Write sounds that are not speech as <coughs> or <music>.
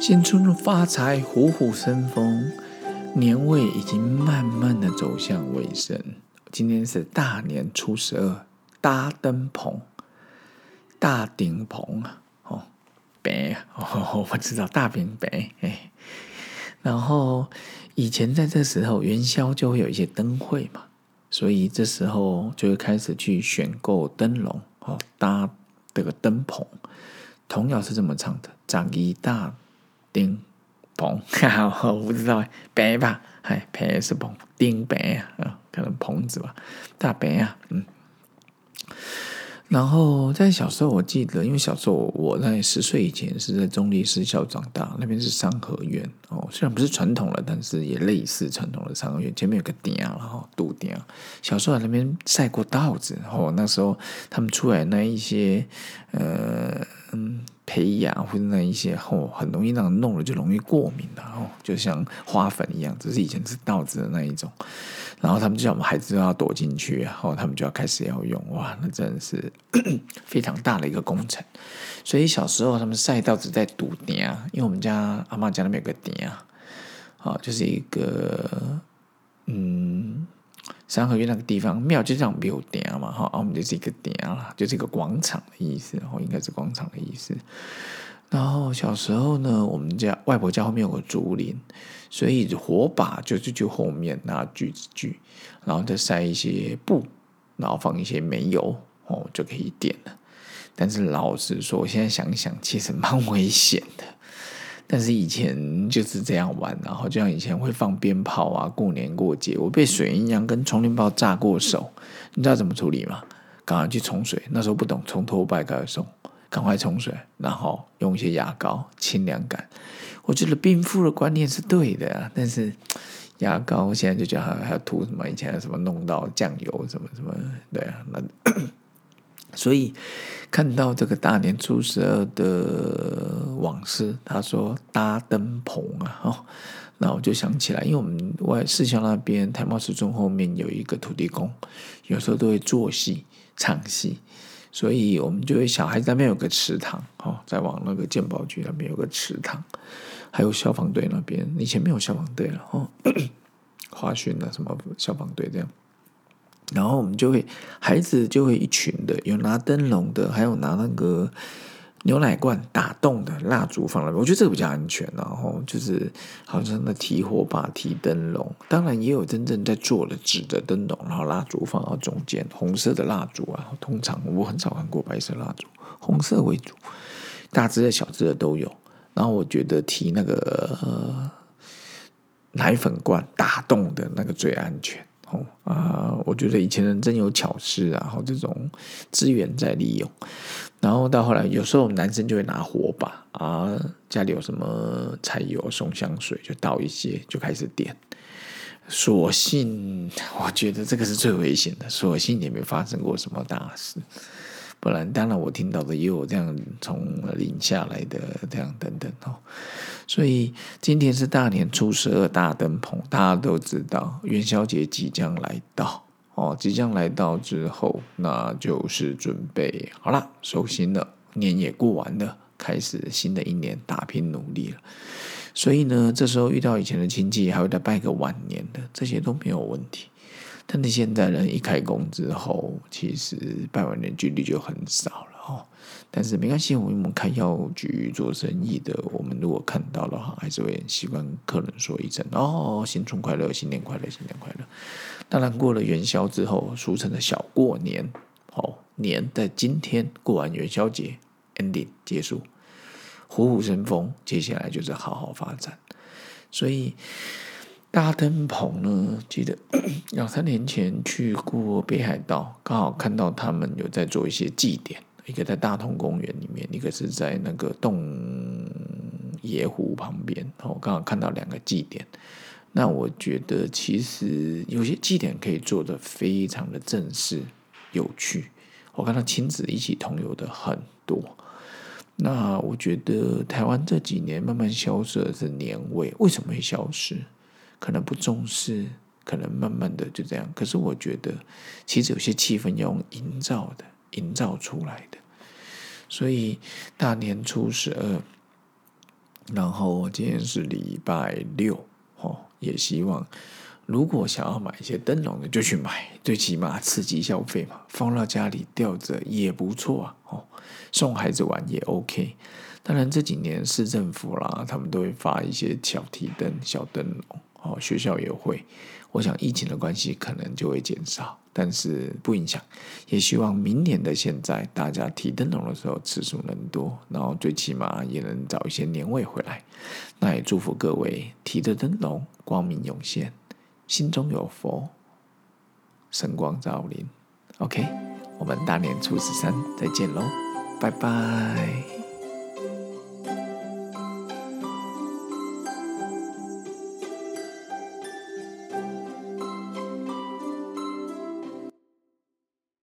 新春发财，虎虎生风，年味已经慢慢的走向尾声。今天是大年初十二，搭灯棚，大顶棚啊，哦，白哦，我知道大饼白哎。然后以前在这时候元宵就会有一些灯会嘛，所以这时候就会开始去选购灯笼哦，搭这个灯棚。童谣是这么唱的：长一大。顶棚，<laughs> 我不知道白吧？哎，白是棚，顶白啊，可能棚子吧，大白啊，嗯。然后在小时候，我记得，因为小时候我在十岁以前是在中立私校长大，那边是三合院哦，虽然不是传统的，但是也类似传统的三合院，前面有个顶，然后堵顶。小时候在那边晒过稻子，然后那时候他们出来那一些，呃，嗯。培养或者那一些哦，很容易让弄了就容易过敏的哦，就像花粉一样，只是以前是稻子的那一种。然后他们就叫我们孩子要躲进去，然后他们就要开始要用哇，那真的是 <clears throat> 非常大的一个工程。所以小时候他们晒稻子在堵顶，因为我们家阿妈家那边有个顶啊，就是一个嗯。三合院那个地方庙就这样有点嘛哈，我们就是一个点啦，就是一个广场的意思，然后应该是广场的意思。然后小时候呢，我们家外婆家后面有个竹林，所以火把就是就后面拿锯子锯，然后再塞一些布，然后放一些煤油哦，就可以点了。但是老实说，我现在想想，其实蛮危险的。但是以前就是这样玩，然后就像以前会放鞭炮啊，过年过节，我被水银枪跟充电炮炸过手，你知道怎么处理吗？赶快去冲水，那时候不懂，从头拜开始送，赶快冲水，然后用一些牙膏清凉感。我觉得冰敷的观念是对的啊，但是牙膏现在就觉得还要涂什么？以前什么弄到酱油什么什么，对啊，那。<coughs> 所以看到这个大年初十二的往事，他说搭灯棚啊，哦，那我就想起来，因为我们外四乡那边台茂寺中后面有一个土地公，有时候都会做戏唱戏，所以我们就会小孩子那边有个池塘，哦，再往那个鉴宝局那边有个池塘，还有消防队那边，以前没有消防队了，哦，花训的什么消防队这样。然后我们就会，孩子就会一群的，有拿灯笼的，还有拿那个牛奶罐打洞的蜡烛放那边。我觉得这个比较安全。然后就是好像那提火把、提灯笼，当然也有真正在做的纸的灯笼，然后蜡烛放到中间，红色的蜡烛啊。通常我很少看过白色蜡烛，红色为主，大只的小只的都有。然后我觉得提那个奶粉罐打洞的那个最安全。哦啊，我觉得以前人真有巧思啊，然后这种资源在利用，然后到后来，有时候男生就会拿火把啊，家里有什么柴油、送香水，就倒一些就开始点。所幸，我觉得这个是最危险的，所幸也没发生过什么大事。不然，当然我听到的也有这样从零下来的这样等等哦。所以今天是大年初十二大灯棚，大家都知道元宵节即将来到哦。即将来到之后，那就是准备好了，收心了，年也过完了，开始新的一年打拼努力了。所以呢，这时候遇到以前的亲戚，还会再拜个晚年的，这些都没有问题。但是现在人一开工之后，其实拜完年几率就很少了哦。但是没关系，我们开药局做生意的，我们如果看到的话，还是会习惯客人说一声“哦，新春快乐，新年快乐，新年快乐”。当然，过了元宵之后，俗称的小过年，哦，年在今天过完元宵节，ending 结束，虎虎生风，接下来就是好好发展。所以。大灯棚呢？记得 <coughs> 两三年前去过北海道，刚好看到他们有在做一些祭典，一个在大同公园里面，一个是在那个洞爷湖旁边。我刚好看到两个祭典，那我觉得其实有些祭典可以做的非常的正式、有趣。我看到亲子一起同游的很多。那我觉得台湾这几年慢慢消失的是年味，为什么会消失？可能不重视，可能慢慢的就这样。可是我觉得，其实有些气氛要用营造的，营造出来的。所以大年初十二，然后今天是礼拜六，哦，也希望如果想要买一些灯笼的就去买，最起码刺激消费嘛，放到家里吊着也不错啊，哦，送孩子玩也 OK。当然这几年市政府啦，他们都会发一些小提灯、小灯笼，哦，学校也会。我想疫情的关系可能就会减少，但是不影响。也希望明年的现在，大家提灯笼的时候次数能多，然后最起码也能找一些年味回来。那也祝福各位提着灯笼，光明涌现，心中有佛，神光照临。OK，我们大年初十三再见喽，拜拜。